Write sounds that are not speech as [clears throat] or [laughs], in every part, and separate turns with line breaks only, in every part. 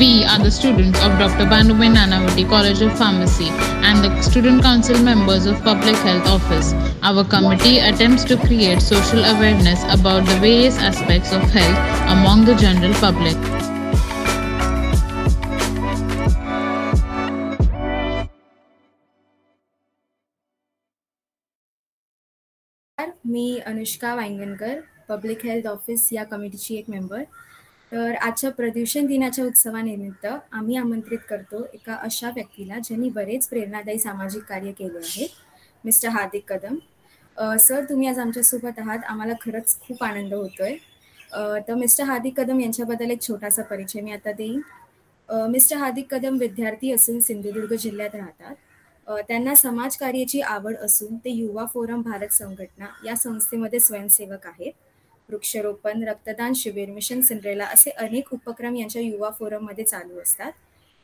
We are the students of Dr. Banubhai Nanavati College of Pharmacy and the Student Council members of Public Health Office. Our committee attempts to create social awareness about the various aspects of health among the general public.
Me Anushka Vangankar public health office या कमिटीची एक member तर आजच्या प्रदूषण दिनाच्या उत्सवानिमित्त आम्ही आमंत्रित करतो एका अशा व्यक्तीला ज्यांनी बरेच प्रेरणादायी सामाजिक कार्य केले आहे. मिस्टर हार्दिक कदम. सर तुम्ही आज आमच्यासोबत आहात. आम्हाला खरंच खूप आनंद होतोय. तर मिस्टर हार्दिक कदम यांच्याबद्दल एक छोटासा परिचय मी आता देईन. मिस्टर हार्दिक कदम विद्यार्थी असून सिंधुदुर्ग जिल्ह्यात राहतात. त्यांना समाजकार्याची आवड असून ते युवा फोरम भारत संघटना या संस्थेमध्ये स्वयंसेवक आहेत. वृक्षरोपण रक्तदान शिबिर मिशन सिंड्रेला असे अनेक उपक्रम यांच्या युवा फोरममध्ये चालू असतात.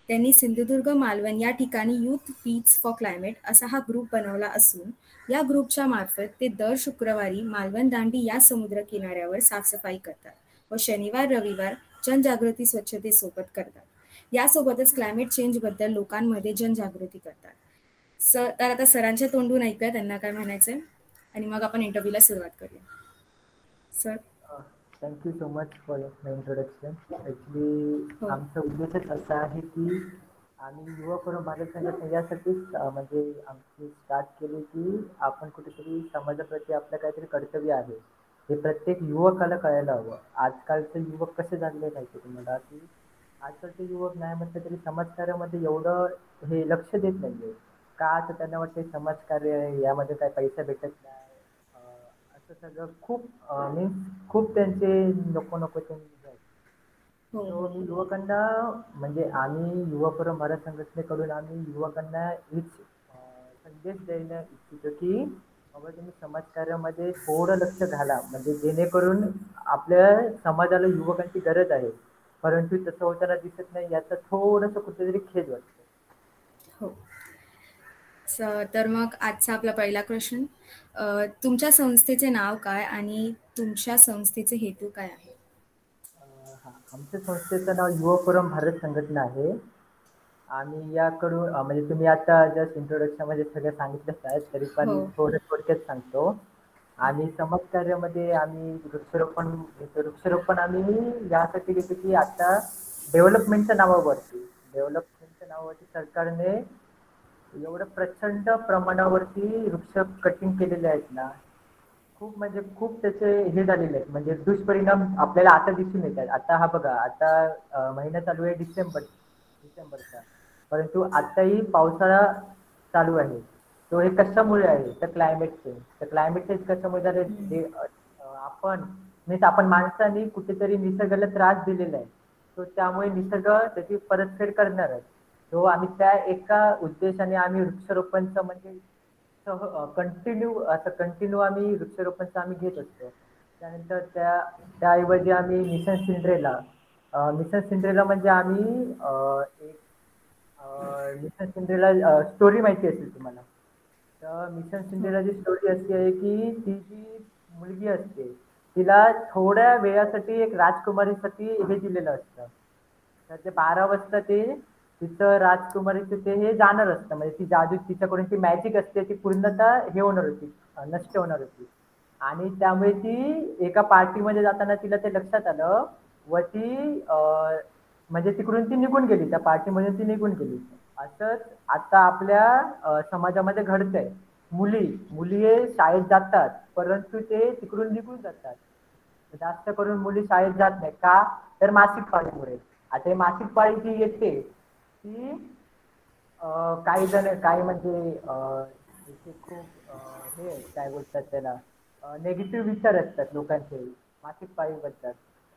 त्यांनी सिंधुदुर्ग मालवण या ठिकाणी युथ फीट्स फॉर क्लायमेट असा हा ग्रुप बनवला असून या ग्रुपच्या मार्फत ते दर शुक्रवारी मालवण दांडी या समुद्र किनाऱ्यावर साफसफाई करतात व शनिवार रविवार जनजागृती स्वच्छतेसोबत करतात. यासोबतच क्लायमेट चेंजबद्दल लोकांमध्ये जनजागृती करतात. सर तर आता सरांच्या तोंडून ऐकूया त्यांना काय म्हणायचंय? आणि मग आपण इंटरव्ह्यूला सुरुवात करूया. Sir
thank you so much for introduction actually आमचा उद्देशच असा आहे की आम्ही युवा फोरम भारत संघटना यासाठीच म्हणजे आमची स्टार्ट केली की आपण कुठेतरी समाजाप्रती आपलं काहीतरी कर्तव्य आहे. हे प्रत्येक युवकाला कळायला हवं. आजकालचे युवक कसे झालेले माहिती तुम्हाला की आजकालचे युवक नाही म्हटलं तरी समाजकार्यामध्ये एवढं हे लक्ष देत नाहीये. का तर त्यांना वाटते समाजकार्य यामध्ये काय पैसा भेटत नाही. सगळं खूप मीन्स खूप त्यांचे नको नको ते मी युवकांना म्हणजे आम्ही युवा भारत संघटनेकडून आम्ही युवकांना हीच संदेश द्यायला इच्छितो की बाबा तुम्ही समाजकार्यामध्ये थोडं लक्ष घाला. म्हणजे जेणेकरून आपल्या समाजाला युवकांची गरज आहे. परंतु तसं होताना दिसत नाही याचा थोडंसं कुठेतरी खेद वाटतं.
हो. तर मग आजचा आपला पहिला प्रश्न तुमच्या संस्थेचे नाव काय आणि तुमच्या संस्थेचे हेतू काय आहे?
आमच्या संस्थेचं नाव युवा फोरम भारत संघटना आहे. आणि याकडून म्हणजे तुम्ही आता जस्ट इंट्रोडक्शनमध्ये सगळं सांगितलंच आहे तरी पण थोडं थोडक्यात सांगतो. आणि समाजकार्यामध्ये आम्ही वृक्षारोपण घेतो वृक्षारोपण आम्ही यासाठी घेतो की आता डेव्हलपमेंटच्या नावावरती डेव्हलपमेंटच्या नावावरती सरकारने एवढं प्रचंड प्रमाणावरती वृक्ष कटिंग केलेले आहेत ना खूप म्हणजे खूप त्याचे हे झालेले आहेत. म्हणजे दुष्परिणाम आपल्याला आता दिसून येत आहेत. आता हा बघा आता महिना चालू आहे डिसेंबर डिसेंबरचा. परंतु आताही पावसाळा चालू आहे. तो हे कशामुळे आहे? तर क्लायमेट चेंज तर क्लायमेट चेंज कशामुळे झाले? जे आपण मीन्स आपण माणसाने कुठेतरी निसर्गाला त्रास दिलेला आहे. तो त्यामुळे निसर्ग त्याची परतफेड करणार आहे तो आम्ही त्या एका उद्देशाने आम्ही वृक्षारोपणचं म्हणजे सह कंटिन्यू असं कंटिन्यू आम्ही वृक्षारोपणचं आम्ही घेत असतो. त्यानंतर त्या त्याऐवजी आम्ही मिशन सिंड्रेला मिशन सिंड्रेला म्हणजे आम्ही एक मिशन सिंड्रेला स्टोरी माहिती असेल तुम्हाला? तर मिशन सिंड्रेलाची स्टोरी अशी आहे की ती जी मुलगी असते तिला थोड्या वेळासाठी एक राजकुमारीसाठी हे दिलेलं असतं. तर ते बारा वाजता ते तिचं राजकुमारी तिथे हे जाणार असतं. म्हणजे ती जादू तिच्याकडून ती मॅजिक असते ती पूर्णतः हे होणार होती नष्ट होणार होती. आणि त्यामुळे ती एका पार्टीमध्ये जाताना तिला ते लक्षात आलं. व ती म्हणजे तिकडून ती निघून गेली. त्या पार्टीमधून ती निघून गेली. असंच आता आपल्या समाजामध्ये घडतंय. मुली मुली हे शाळेत जातात परंतु ते तिकडून निघून जातात. जास्त करून मुली शाळेत जात नाही का? तर मासिक पाळीमुळे. आता मासिक पाळी जी येते ती काही जण काही म्हणजे खूप हे काय बोलतात त्याला नेगेटिव्ह विचार असतात लोकांचे मासिक पाळीबद्दल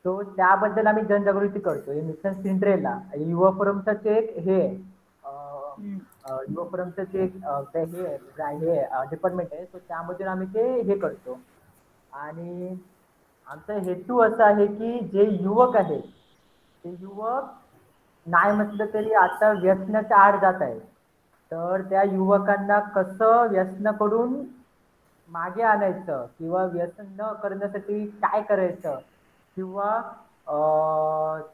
तो त्याबद्दल आम्ही जनजागृती करतो हे मिशन सिंड्रेला युवा फोरमचं एक हे युवा फोरमचं एक हे हे डिपार्टमेंट आहे. सो त्यामधून आम्ही ते हे करतो. आणि आमचा हेतू असा आहे की जे युवक आहेत ते युवक नाही म्हटलं तरी आता व्यसनाच्या आड जात आहे तर त्या युवकांना कसं व्यसनाकडून मागे आणायचं किंवा व्यसन न करण्यासाठी काय करायचं किंवा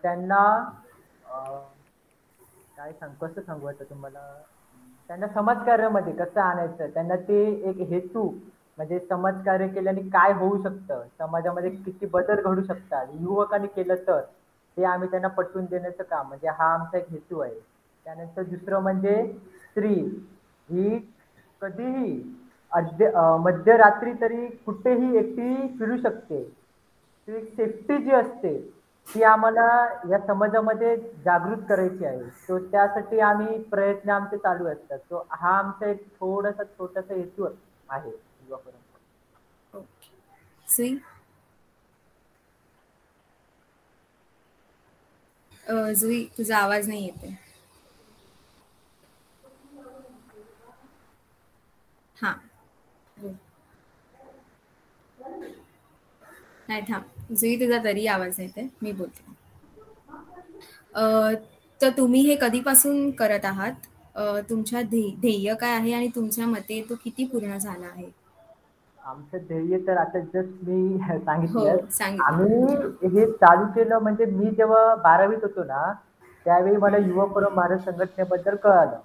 त्यांना काय सांग कसं सांगू आता तुम्हाला? त्यांना समाजकार्यामध्ये कसं आणायचं? त्यांना ते एक हेतू म्हणजे समाजकार्य केल्याने काय होऊ शकतं? समाजामध्ये किती बदल घडू शकतात? युवकांनी केलं तर. ते आम्ही त्यांना पटवून देण्याचं काम म्हणजे हा आमचा एक हेतू आहे. त्यानंतर दुसरं म्हणजे स्त्री. ही कधीही अद्य मध्यरात्री तरी कुठेही एकटी फिरू शकते. ती एक सेफ्टी जी असते ती आम्हाला या समाजामध्ये जागृत करायची आहे. सो त्यासाठी आम्ही प्रयत्न आमचे चालू असतात. सो हा आमचा एक थोडासा छोटासा हेतू आहे युवा परंपरा
सुई जुई तुझा आवाज नाही येते हा. नाही थांब. जुई तुझा तरी आवाज येते मी बोलते. तर तुम्ही हे कधीपासून करत आहात? तुमच्या ध्येय काय आहे? आणि तुमच्या मते तो किती पूर्ण झाला आहे?
आमचं ध्येय तर आता जस्ट मी [laughs] सांगितलं. आम्ही हे चालू केलं म्हणजे मी जेव्हा बारावीत होतो ना त्यावेळी मला युवा परम भारत संघटनेबद्दल कळालं.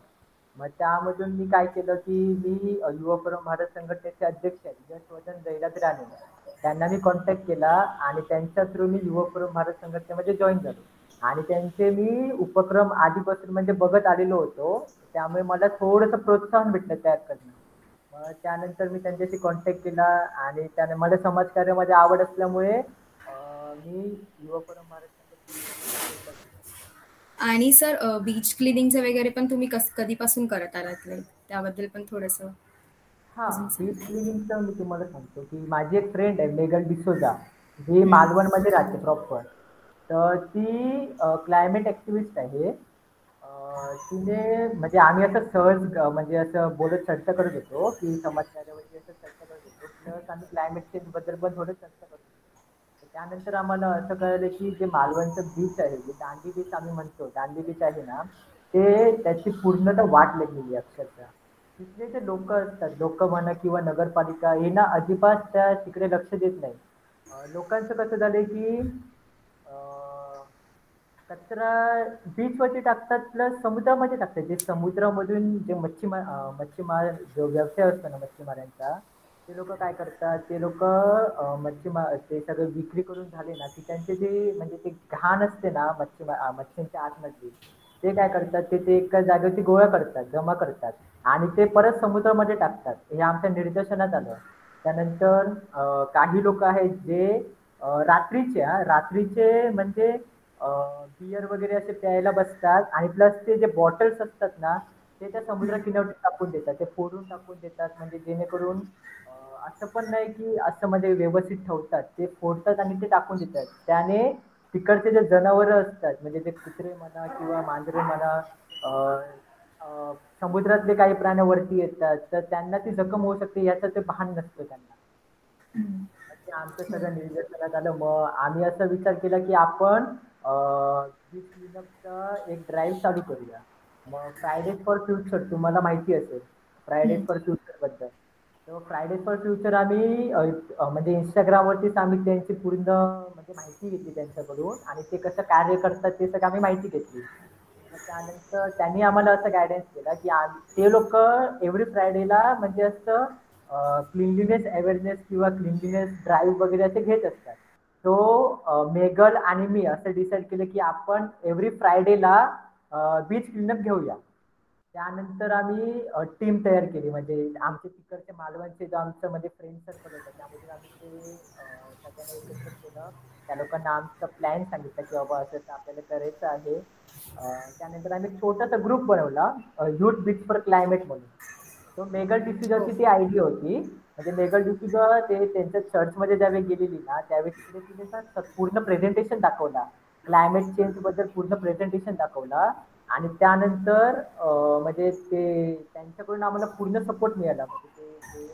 मग त्यामधून मी काय केलं की मी युवा परम भारत संघटनेचे अध्यक्ष जसवदन जयराज राणे. त्यांना मी कॉन्टॅक्ट केला आणि त्यांच्या थ्रू मी युवा परम भारत संघटनेमध्ये जॉईन झालो. आणि त्यांचे मी उपक्रम आधीपासून म्हणजे बघत आलेलो होतो. त्यामुळे मला थोडंसं प्रोत्साहन भेटलं तयार करणं मग त्यानंतर मी त्यांच्याशी कॉन्टॅक्ट केला आणि त्याने मला समाजकार्यामध्ये आवड असल्यामुळे मी युवा परम भारत
आणि सर बीच क्लिनिंगचे वगैरे पण तुम्ही कस कधीपासून करत आलात? त्याबद्दल पण थोडस.
हा बीच क्लिनिंगचं मी तुम्हाला सांगतो की माझी एक फ्रेंड आहे मेगल डिसोजा. जी मालवणमध्ये राहते प्रॉपर तर ती क्लायमेट ऍक्टिव्हिस्ट आहे. तिने म्हणजे आम्ही असं सहज म्हणजे असं बोलत चर्चा करत होतो की समाजकार्यावरती असं चर्चा करत होतो. प्लस आम्ही क्लायमेट चेंजबद्दल पण थोडं चर्चा करत होतो. त्यानंतर आम्हाला असं कळलं की जे मालवणचं बीच आहे जे दांडी बीच आम्ही म्हणतो दांडी बीच आहे ना ते त्याची पूर्णतः वाट लागलेली अक्षरशः. तिथले जे लोक असतात लोक म्हणा किंवा नगरपालिका हे ना अजिबात त्या तिकडे लक्ष देत नाही. लोकांचं कसं झालंय की कचरा बीचवरती टाकतात प्लस समुद्रामध्ये टाकतात. जे समुद्रामधून जे मच्छीमार मच्छीमार जो व्यवसाय असतो ना मच्छीमारांचा ते लोक काय करतात? ते लोक मच्छीमार ते सगळं विक्री करून झाले ना की त्यांचे जे म्हणजे ते घाण असते ना मच्छीमार मच्छींच्या आतमधली ते काय करतात? ते ते एका जागेवरती गोळा करतात जमा करतात. आणि ते परत समुद्रामध्ये टाकतात. हे आमच्या निर्देशनात आलं. त्यानंतर काही लोक आहेत जे रात्रीचे रात्रीचे म्हणजे बियर वगैरे असे प्यायला बसतात. आणि प्लस ते जे बॉटल्स असतात ना ते त्या समुद्र किनारी टाकून देतात. ते फोडून टाकून देतात. म्हणजे जेणेकरून असं पण नाही की असं म्हणजे व्यवस्थित ठेवतात. ते फोडतात आणि ते टाकून देतात. त्याने तिकडचे जे जनावर असतात म्हणजे ते कुत्रे म्हणा किंवा मांजरे म्हणा समुद्रातले काही प्राणी वरती येतात तर त्यांना ती जखम होऊ शकते याचं ते भान नसतं त्यांना. आमचं सगळं निदर्शनात आलं. मग आम्ही असा विचार केला की आपण एक ड्राईव्ह चालू करूया. मग फ्रायडे फॉर फ्युचर तुम्हाला माहिती असेल फ्रायडे फॉर फ्युचरबद्दल. तर फ्रायडे फॉर फ्युचर आम्ही म्हणजे इंस्टाग्रामवरतीच आम्ही त्यांची पूर्ण म्हणजे माहिती घेतली त्यांच्याकडून आणि ते कसं कार्य करतात ते सगळं आम्ही माहिती घेतली. त्यानंतर त्यांनी आम्हाला असं गायडन्स केला की ते लोक एव्हरी फ्रायडेला म्हणजे असं क्लिनलीनेस अवेअरनेस किंवा क्लिनलीनेस ड्राईव्ह वगैरे असे घेत असतात. तो मेगल आणि मी असं डिसाईड केलं की आपण एव्हरी फ्रायडेला बीच क्लीनअप घेऊया. त्यानंतर आम्ही टीम तयार केली. म्हणजे आमचे तिकडचे मालवणचे जो आमचं म्हणजे फ्रेंड सर्कल होतं त्यामध्ये आम्ही ते सगळ्यांना एकत्र केलं. त्या लोकांना आमचा प्लॅन सांगितलं की बाबा असं आपल्याला करायचं आहे. त्यानंतर आम्ही छोटासा ग्रुप बनवला युथ बीच फॉर क्लायमेट म्हणून. सो मेगल डिफ्युजरची ती आयडिया होती. म्हणजे मेगल डिफ्युजर ते त्यांच्या चर्चमध्ये ज्यावेळी गेलेली ना त्यावेळी तिकडे तिने पूर्ण प्रेझेंटेशन दाखवला. क्लायमेट चेंजबद्दल पूर्ण प्रेझेंटेशन दाखवला. आणि त्यानंतर म्हणजे ते त्यांच्याकडून आम्हाला पूर्ण सपोर्ट मिळाला. म्हणजे ते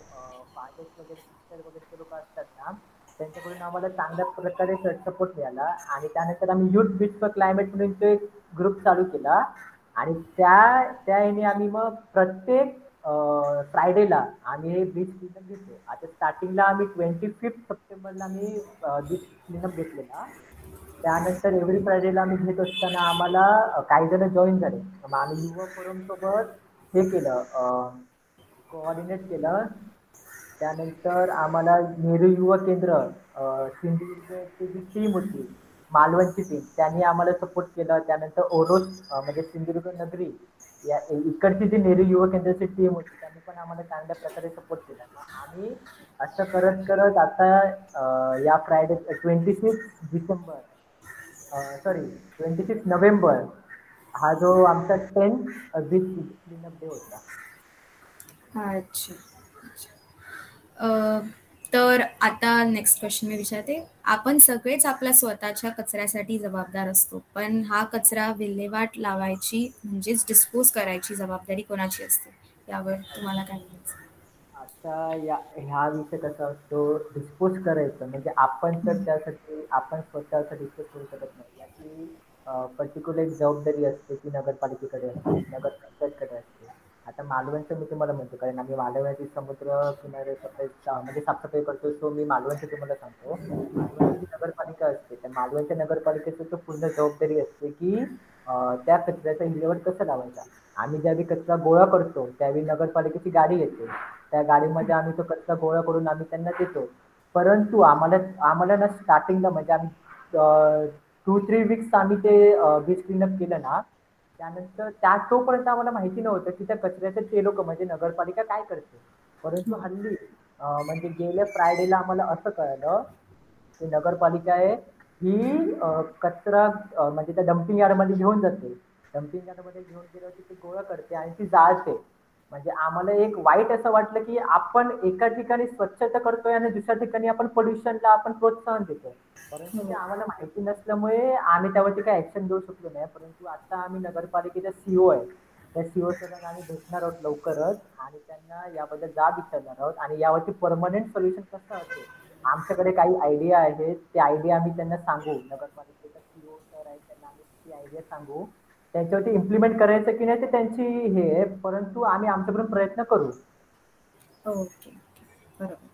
फादर्स वगैरे सिस्टर वगैरे लोक असतात ना त्यांच्याकडून आम्हाला चांगल्या प्रकारे सपोर्ट मिळाला. आणि त्यानंतर आम्ही युथ बीच फॉर क्लायमेट म्हणून तो एक ग्रुप चालू केला. आणि त्या त्या आम्ही मग प्रत्येक फ्रायडेला आम्ही हे बीच क्लीनअप घेतो आता स्टार्टिंगला आम्ही ट्वेंटी फिफ्थ सप्टेंबरला आम्ही बीच क्लीनअप घेतलेला. त्यानंतर एव्हरी फ्रायडेला आम्ही घेत असताना आम्हाला काही जण जॉईन झाले. मग आम्ही युवा फोरमसोबत हे केलं कोऑर्डिनेट केलं. त्यानंतर आम्हाला नेहरू युवा केंद्र सिंधुदुर्गची जी टीम होती मालवणची टीम त्यांनी आम्हाला सपोर्ट केला. त्यानंतर ओरोस म्हणजे सिंधुदुर्ग नगरी या इकडची जी नेहरू युवक केंद्राची टीम होती त्यांनी पण आम्हाला चांगल्या प्रकारे सपोर्ट केला. आणि असं करत करत आता या Friday twenty six December sorry twenty six November हा जो आमचा टेन्थ बीच क्लीनअप डे होता.
अच्छा. तर आता नेक्स्ट क्वेश्चन मी विचारते. आपण सगळेच आपल्या स्वतःच्या कचऱ्यासाठी जबाबदार असतो पण हा कचरा विल्हेवाट लावायची म्हणजेच डिस्पोज करायची जबाबदारी कोणाची असते? यावर तुम्हाला काय म्हणायचं?
आता या ह्या विषय कसा असतो? डिस्पोज करायचं म्हणजे आपण तर त्यासाठी आपण स्वतः डिस्पोज करू शकत नाही. याची पर्टिक्युलर जबाबदारी असते ती नगरपालिकेकडे असते नगरपंचायतकडे असते. आता मालवणचं मी तुम्हाला म्हणतो कारण आम्ही मालवणाची समुद्र किनारे म्हणजे साफसफाई करतो सो मी मालवणचं तुम्हाला सांगतो. मालवणची नगरपालिका असते त्या मालवणच्या नगरपालिकेची पूर्ण जबाबदारी असते की त्या कचऱ्याचा विल्हेवाट कसं लावायचा? आम्ही ज्यावेळी कचरा गोळा करतो त्यावेळी नगरपालिकेची गाडी येते. त्या गाडीमध्ये आम्ही तो कचरा गोळा करून आम्ही त्यांना देतो. परंतु आम्हाला आम्हाला ना स्टार्टिंगला म्हणजे आम्ही टू थ्री वीक्स आम्ही ते बीच क्लीनअप केलं ना त्यानंतर त्या तोपर्यंत आम्हाला माहिती नव्हतं की त्या कचऱ्याचं ते लोक म्हणजे नगरपालिका काय करते. परंतु हल्ली म्हणजे गेल्या फ्रायडेला आम्हाला असं कळलं की नगरपालिका आहे ही कचरा म्हणजे त्या डम्पिंग यार्डमध्ये घेऊन जाते. डम्पिंग यार्डमध्ये घेऊन गेल्यावरती ती गोळा करते आणि ती जाळते. म्हणजे आम्हाला एक वाईट असं वाटलं की आपण एका ठिकाणी स्वच्छता करतोय आणि दुसऱ्या ठिकाणी आपण पोल्युशनला आपण प्रोत्साहन देतोय. परंतु आम्हाला माहिती नसल्यामुळे आम्ही त्यावरती काही ऍक्शन घेऊ शकलो नाही. परंतु आता आम्ही नगरपालिकेचा सीओ आहे. त्या सीओ सगळ्यांना आम्ही भेटणार आहोत लवकरच आणि त्यांना याबद्दल जाब विचारणार आहोत आणि यावरती परमनंट सोल्युशन कसं असेल? आमच्याकडे काही आयडिया आहेत. ते आयडिया आम्ही त्यांना सांगू. नगरपालिकेचा सीओ सर आहे त्यांना आम्ही ती आयडिया सांगू. त्यांच्यावरती इम्प्लिमेंट करायचं की नाही ते त्यांची हे आहे परंतु आम्ही आमच्याकडून प्रयत्न करू.
ओके बरोबर.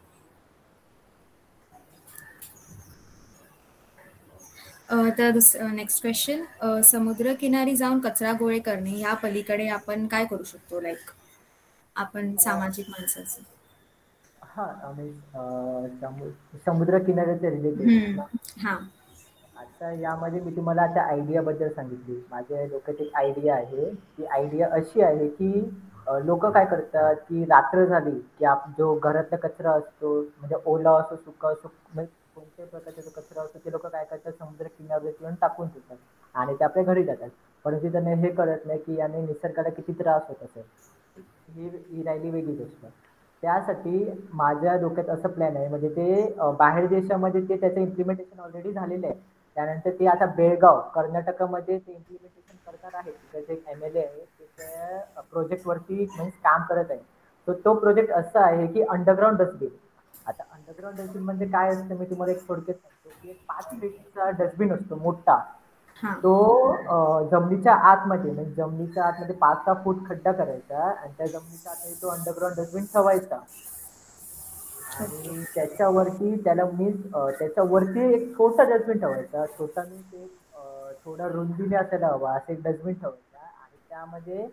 तर दुस नेक्स्ट क्वेश्चन समुद्र किनारी जाऊन कचरा गोळे करणे या पलीकडे आपण काय करू शकतो? लाईक आपण सामाजिक माणसाचं.
हा समुद्र किनाऱ्याच्या रिलेटेड
हा.
आता यामध्ये मी तुम्हाला आता आयडिया बद्दल सांगितली. माझ्या डोक्यात एक आयडिया आहे. ती आयडिया अशी आहे की लोक काय करतात की रात्र झाली की आप जो घरातला कचरा असतो म्हणजे ओला असो सुका असो म्हणजे कोणत्याही प्रकारचा जो कचरा असतो ते लोक काय करतात समुद्र किनाऱ्यावर येऊन टाकून देतात आणि ते आपल्या घरी जातात. परंतु त्यांना हे कळत नाही की याने निसर्गाला किती त्रास होत असेल. ही ही राहिली वेगळी गोष्ट. त्यासाठी माझ्या डोक्यात असं प्लॅन आहे. म्हणजे ते बाहेर देशामध्ये ते त्याचं इम्प्लिमेंटेशन ऑलरेडी झालेलं आहे. त्यानंतर ते आता बेळगाव कर्नाटकामध्ये ते इम्प्लिमेंटेशन करणार आहे तिकडचे एक एम एल ए आहे ते त्या प्रोजेक्टवरती म्हणजे काम करत आहे. तर तो प्रोजेक्ट असा आहे की अंडरग्राऊंड डस्टबिन आता अंडरग्राऊंड डस्टबिन म्हणजे काय असतं मी तुम्हाला एक थोडक्यात सांगतो की एक पाच लिटरचा डस्टबिन असतो मोठा. तो जमिनीच्या आतमध्ये म्हणजे जमिनीच्या आतमध्ये पाच सहा फूट खड्डा करायचा आणि त्या जमिनीच्या आतमध्ये तो अंडरग्राऊंड डस्टबिन ठेवायचा. आणि त्याच्यावरती त्याला मीन्स त्याच्यावरती एक छोटा डस्टबिन ठेवायचा. छोटा मीन्स एक थोडा रुंदीने असायला हवा असं एक डस्टबिन ठेवायचा. आणि त्यामध्ये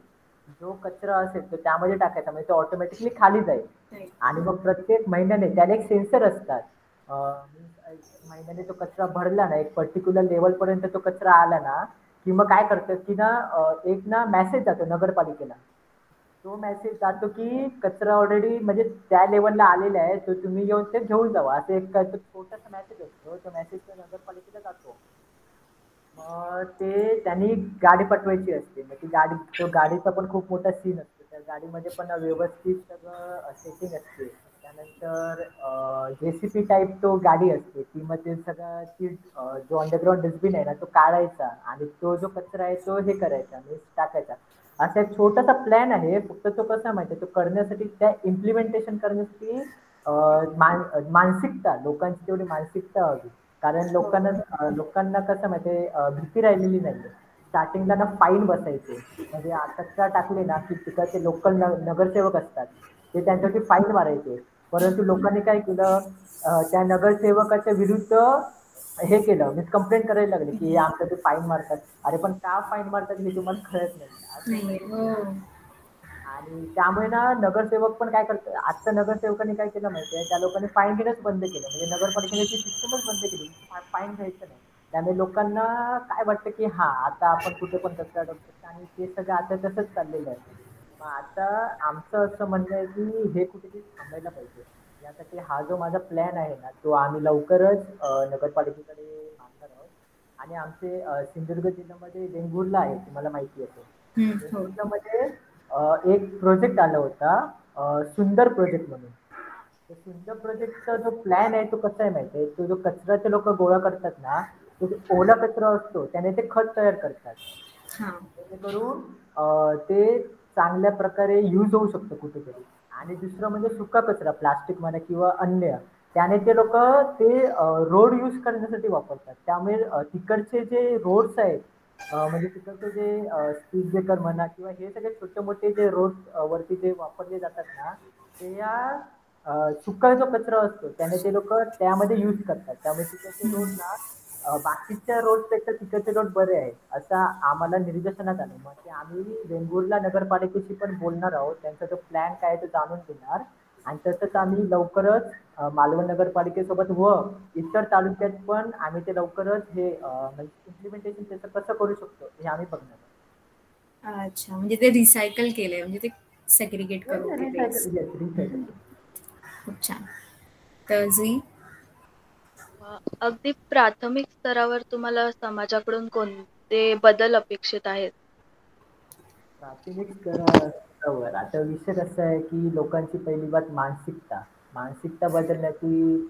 जो कचरा असेल तो त्यामध्ये टाकायचा म्हणजे तो ऑटोमॅटिकली खाली जाईल. आणि मग प्रत्येक महिन्याने त्याला एक सेन्सर असतात. महिन्याने तो कचरा भरला ना एक पर्टिक्युलर लेवलपर्यंत तो कचरा आला ना की मग काय करतात की ना एक ना मेसेज जातो नगरपालिकेला. तो मेसेज जातो की कचरा ऑलरेडी म्हणजे त्या लेवलला आलेला आहे तो तुम्ही येऊन ते घेऊन जावा. असं एक छोटासा मेसेज असतो तो मेसेज नगरपालिकेला जातो. मग ते त्यांनी गाडी पाठवायची असते. मग ती गाडी तो गाडीचा पण खूप मोठा सीन असतो. त्या गाडीमध्ये पण व्यवस्थित सगळं सेटिंग असते. त्यानंतर जेसीपी टाईप तो गाडी असते. ती मग ते सगळं ती जो अंडरग्राऊंड डस्टबिन आहे ना तो काढायचा. आणि तो जो कचरा आहे तो हे करायचा म्हणजे टाकायचा. असा एक छोटासा प्लॅन आहे. फक्त तो कसा माहिती तो करण्यासाठी त्या इम्प्लिमेंटेशन करण्यासाठी मान मानसिकता लोकांची तेवढी मानसिकता हवी. कारण लोकांना लोकांना कसं माहिती भीती राहिलेली नाही स्टार्टिंगला ना फाईन बसायचे. म्हणजे कचरा टाकले ना की तिकडचे लोकल नगरसेवक असतात ते त्यांच्यासाठी फाईन मारायचे. परंतु लोकांनी काय केलं? त्या नगरसेवकाच्या विरुद्ध हे केलं मीच कंप्लेंट करायला लागले की आमचं ते फाईन मारतात. अरे पण का फाईन मारतात हे तुम्हाला कळत नाही.
हो.
आणि त्यामुळे ना नगरसेवक पण काय करतात आजच्या नगरसेवकांनी काय केलं माहिती आहे? त्या लोकांनी फाईन घेणंच बंद केलं. म्हणजे नगरपालिकेने ती सिस्टमच बंद केली. फाईन घ्यायचं नाही. त्यामुळे लोकांना काय वाटतं की हा आता आपण कुठे पण कचरा टाकतो आणि ते सगळं आता तसंच चाललेलं आहे. मग आता आमचं असं म्हणणं आहे की हे कुठेतरी थांबायला पाहिजे. यासाठी हा जो माझा प्लॅन आहे ना तो आम्ही लवकरच नगरपालिकेकडे मागणार आहोत. आणि आमचे सिंधुदुर्ग जिल्ह्यामध्ये वेंगुर्ला आहे तुम्हाला माहिती असेल
हो.
वेंगुर्लामध्ये एक प्रोजेक्ट आला होता सुंदर प्रोजेक्ट म्हणून. सुंदर प्रोजेक्टचा जो प्लॅन आहे तो कसा आहे माहिती आहे? तो जो ते लोक गोळा करतात ना तो जो ओला कचरा असतो त्याने ते खत तयार करतात. जेणेकरून ते चांगल्या प्रकारे यूज होऊ शकतं कुठेतरी. आणि दुसरं म्हणजे सुका कचरा प्लास्टिक म्हणा किंवा अन्य. त्याने ते लोक ते रोड यूज करण्यासाठी वापरतात. त्यामुळे तिकडचे जे रोड्स आहेत म्हणजे तिकडचे जे स्पीड ब्रेकर म्हणा किंवा हे सगळे छोटे मोठे जे रोड वरती जे वापरले जातात ना ते या सुका जो कचरा असतो त्याने ते लोक त्यामध्ये यूज करतात. त्यामुळे तिकडचे रोड ना बाकीच्या रोडपेक्षा तिकडचे रोड बरे आहेत. असं आम्हाला निर्देशनात आलं. मग ते आम्ही वेंगुर्ला नगरपालिकेशी पण बोलणार आहोत. त्यांचा जो प्लॅन काय तो जाणून घेणार. आणि तसंच आम्ही लवकरच मालवण नगरपालिकेसोबत व इतर तालुक्यात पण आम्ही ते लवकरच हे इम्प्लिमेंटेशन त्याचं कसं करू शकतो हे आम्ही बघणार
अच्छा. म्हणजे ते रिसायकल केलंय. म्हणजे ते सेग्रिगेट करून खूप छान. तर
अ, अगदी प्राथमिक स्तरावर तुम्हाला समाजाकडून कोणते बदल अपेक्षित आहेत?
प्राथमिक स्तरावर. आता विषय कसा आहे की लोकांची पहिली बात मानसिकता. मानसिकता बदलण्याची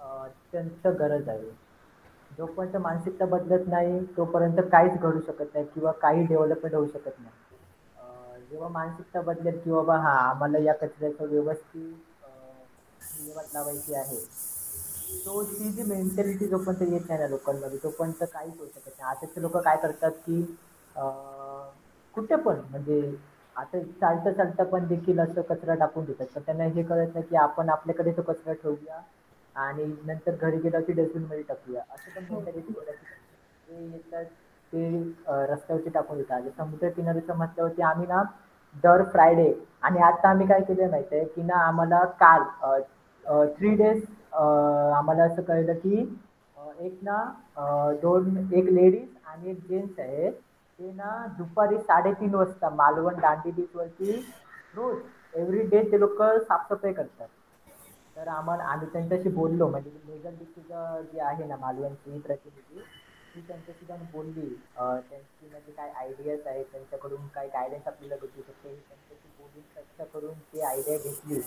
अत्यंत गरज आहे. जोपर्यंत मानसिकता बदलत नाही तोपर्यंत काहीच घडू शकत नाही किंवा काही डेव्हलपमेंट होऊ शकत नाही. जेव्हा मानसिकता बदलेल की बाबा हा आम्हाला या कचऱ्याचं व्यवस्थित विल्हेवाट लावायची आहे तो ती जी मेंटॅलिटी जोपर्यंत येत नाही ना लोकांमध्ये तोपर्यंत काहीच होऊ शकत नाही. आताचे लोक काय करतात की कुठे पण म्हणजे आता चालता चालता पण देखील असं कचरा टाकून देतात. पण त्यांना हे कळत नाही की आपण आपल्याकडे तो कचरा ठेवूया आणि नंतर घरी गेला की डस्टबिनमध्ये टाकूया. असं पण मेंटॅलिटी ते येतात ते रस्त्यावरती टाकून देतात. समुद्र किनाऱ्याचं म्हटल्यावरती आम्ही ना दर फ्रायडे आणि आता आम्ही काय केलं माहिती आहे की ना आम्हाला काल थ्री डेज आम्हाला असं कळलं की एक ना दोन एक लेडीज आणि एक जेंट्स आहेत. ते ना दुपारी साडेतीन वाजता मालवण दांडी बीच वरती रोज एव्हरी डे ते लोक साफसफाई करतात. तर आम्हाला आम्ही त्यांच्याशी बोललो. म्हणजे मेजर डिस्ट्रिक्ट जी आहे ना मालवणची प्रतिनिधी ती त्यांच्याशी जाऊन बोलली. त्यांची म्हणजे काय आयडियाज आहेत त्यांच्याकडून काय गायडन्स आपल्याला भेटू शकते त्यांच्याशी बोलून चर्चा करून ती आयडिया घेतली.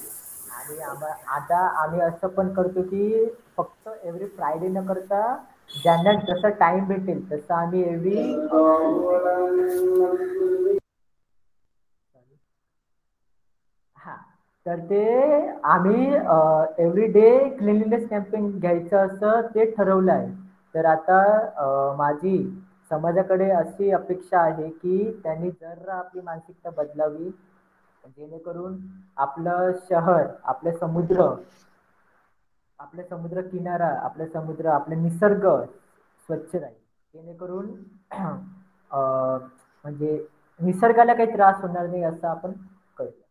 आणि आम्हा आता आम्ही असं पण करतो की फक्त एव्हरी फ्रायडे न करता ज्यांना जसं टाइम भेटेल तसं आम्ही एव्हरी हा तर ते आम्ही एव्हरी डे क्लिनलीनेस कॅम्पेन घ्यायचं असं ते ठरवलं आहे. तर आता माझी समाजाकडे अशी अपेक्षा आहे की त्यांनी जर आपली मानसिकता बदलावी. जेणेकरून आपलं शहर आपले समुद्र आपले समुद्र किनारा आपले समुद्र आपले निसर्ग स्वच्छ राहील जेणेकरून [clears throat] म्हणजे निसर्गाला काही त्रास होणार नाही असं आपण करूया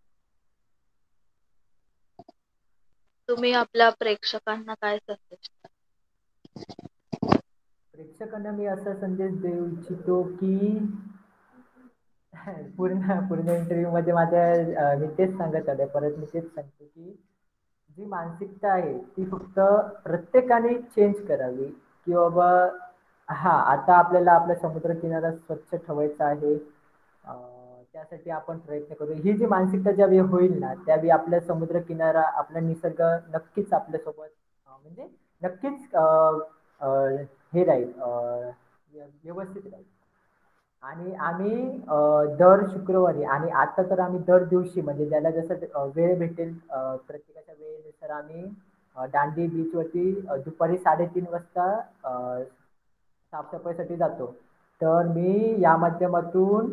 तुम्ही आपल्या प्रेक्षकांना काय संदेश?
प्रेक्षकांना मी असा संदेश देऊ इच्छितो की पूर्ण पूर्ण इंटरव्ह्यू मध्ये माझ्या मी तेच सांगत आले परत मी तेच सांगतो की जी मानसिकता आहे ती फक्त प्रत्येकाने चेंज करावी. की बाबा हा आता आपल्याला आपला समुद्र किनारा स्वच्छ ठेवायचा आहे. त्यासाठी आपण प्रयत्न करू. ही जी मानसिकता ज्यावेळी होईल ना त्यावेळी आपल्या समुद्र किनारा आपला निसर्ग नक्कीच आपल्यासोबत म्हणजे नक्कीच हे राहील व्यवस्थित राहील. आणि आम्ही दर शुक्रवारी आणि आता तर आम्ही दर दिवशी म्हणजे ज्याला जसं वेळ भेटेल प्रत्येकाच्या वेळेनुसार आम्ही दांडी बीचवरती दुपारी साडेतीन वाजता साफसफाईसाठी जातो. तर मी या माध्यमातून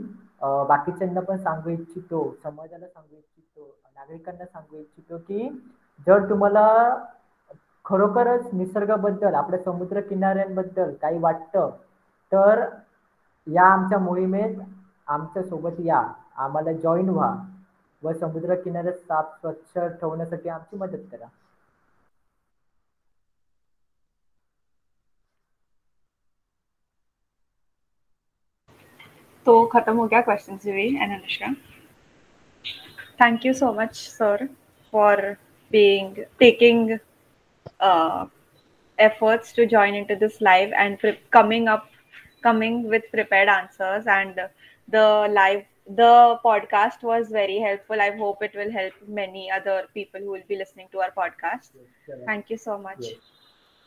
बाकीच्यांना पण सांगू इच्छितो समाजाला सांगू इच्छितो नागरिकांना सांगू इच्छितो की जर तुम्हाला खरोखरच निसर्गाबद्दल आपल्या समुद्र किनाऱ्यांबद्दल काही वाटतं तर या आमच्या मोहिमेत आमच्या सोबत या. आम्हाला जॉईन व्हा व समुद्र किनारे साफ़ स्वच्छ ठेवण्यासाठी आमची मदत करा.
तो खत्म हो गया क्वेश्चन भी and Anushka thank you so much sir for being taking uh, efforts to join into this live and coming up coming with prepared answers and the live the podcast was very helpful. I hope it will help many other people who will be listening to our podcast. Thank you so much.